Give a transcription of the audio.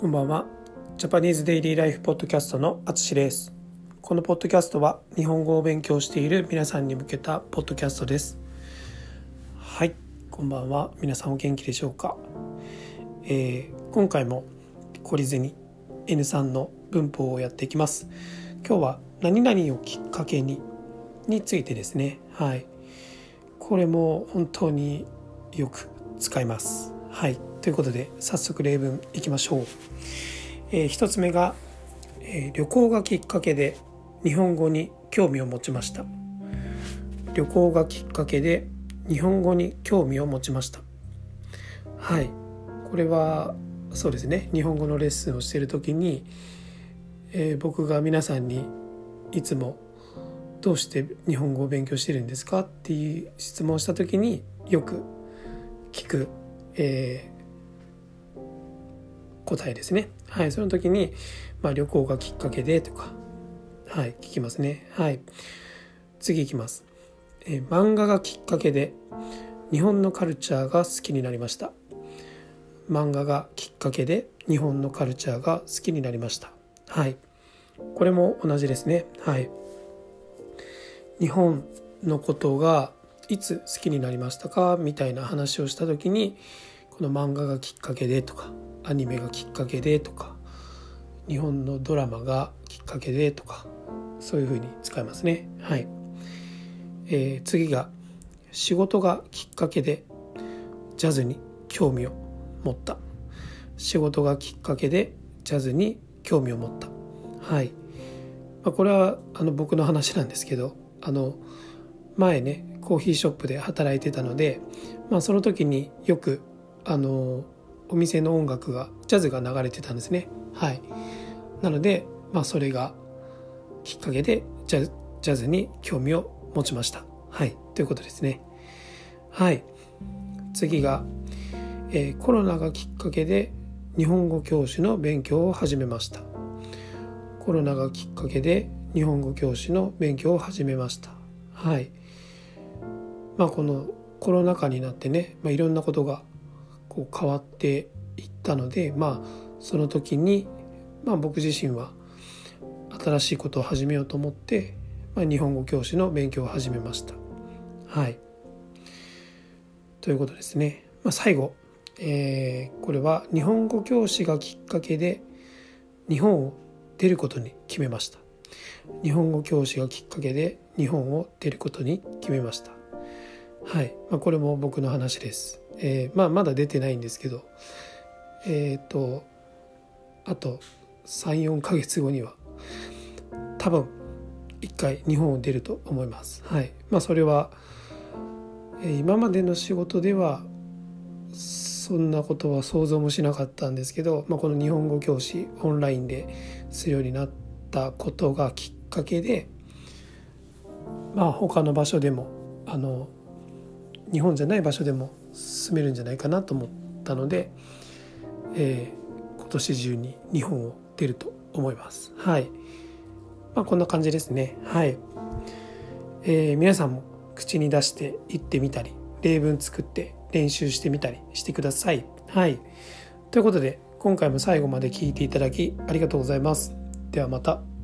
こんばんは。ジャパニーズデイリーライフポッドキャストのあつしです。このポッドキャストは日本語を勉強している皆さんに向けたポッドキャストです。はい、こんばんは。皆さんお元気でしょうか？えー、今回も懲りずに N3 の文法をやっていきます。今日は何々をきっかけにについてですね。はい。これも本当によく使います。はい。ということで早速例文いきましょう。えー、1つ目が、えー、旅行がきっかけで日本語に興味を持ちました。旅行がきっかけで日本語に興味を持ちました。はい。これはそうですね。日本語のレッスンをしている時に、えー、僕が皆さんにいつもどうして日本語を勉強してるんですかっていう質問をした時によく聞く、えー、答えですね。はい、その時に、まあ、旅行がきっかけでとか、はい、聞きますね。はい。次いきます。え、漫画がきっかけで日本のカルチャーが好きになりました。漫画がきっかけで日本のカルチャーが好きになりました。はい。これも同じですね。はい。日本のことがいつ好きになりましたか？みたいな話をした時にこの漫画がきっかけでとかアニメがきっかけでとか日本のドラマがきっかけでとかそういうふうに使いますね。はい、えー、次が仕事がきっかけでジャズに興味を持った。仕事がきっかけでジャズに興味を持った。はい、まあ、これはあの僕の話なんですけどあの前ねコーヒーショップで働いてたので、まあ、その時によくあのお店の音楽がジャズが流れてたんですね。はい。なので、まあ、それがきっかけでジャジャズに興味を持ちました。はい。ということですね。はい。次が、えー、コロナがきっかけで日本語教師の勉強を始めました。コロナがきっかけで日本語教師の勉強を始めました。はい。まあこのコロナ禍になってね、まあ、いろんなことがこう変わっていったのでまあその時に、まあ、僕自身は新しいことを始めようと思って、まあ、日本語教師の勉強を始めました。はい。ということですね、まあ、最後、えー、これは日本語教師がきっかけで日本を出ることに決めました。日本語教師がきっかけで日本を出ることに決めました。はい、まあ、これも僕の話です、えー、まあ、まだ出てないんですけどえっ、ー、とあと34ヶ月後には多分一回日本を出ると思います。はい。まあそれは、え、今までの仕事ではそんなことは想像もしなかったんですけど、まあ、この日本語教師オンラインでするようになったことがきっかけでまあ他の場所でもあの日本じゃない場所でも住めるんじゃないかなと思ったので、えー、今年中に日本を出ると思います。はい。まあこんな感じですね。はい。えー、皆さんも口に出して言ってみたり例文作って練習してみたりしてください。はい。ということで今回も最後まで聞いていただきありがとうございます。ではまた。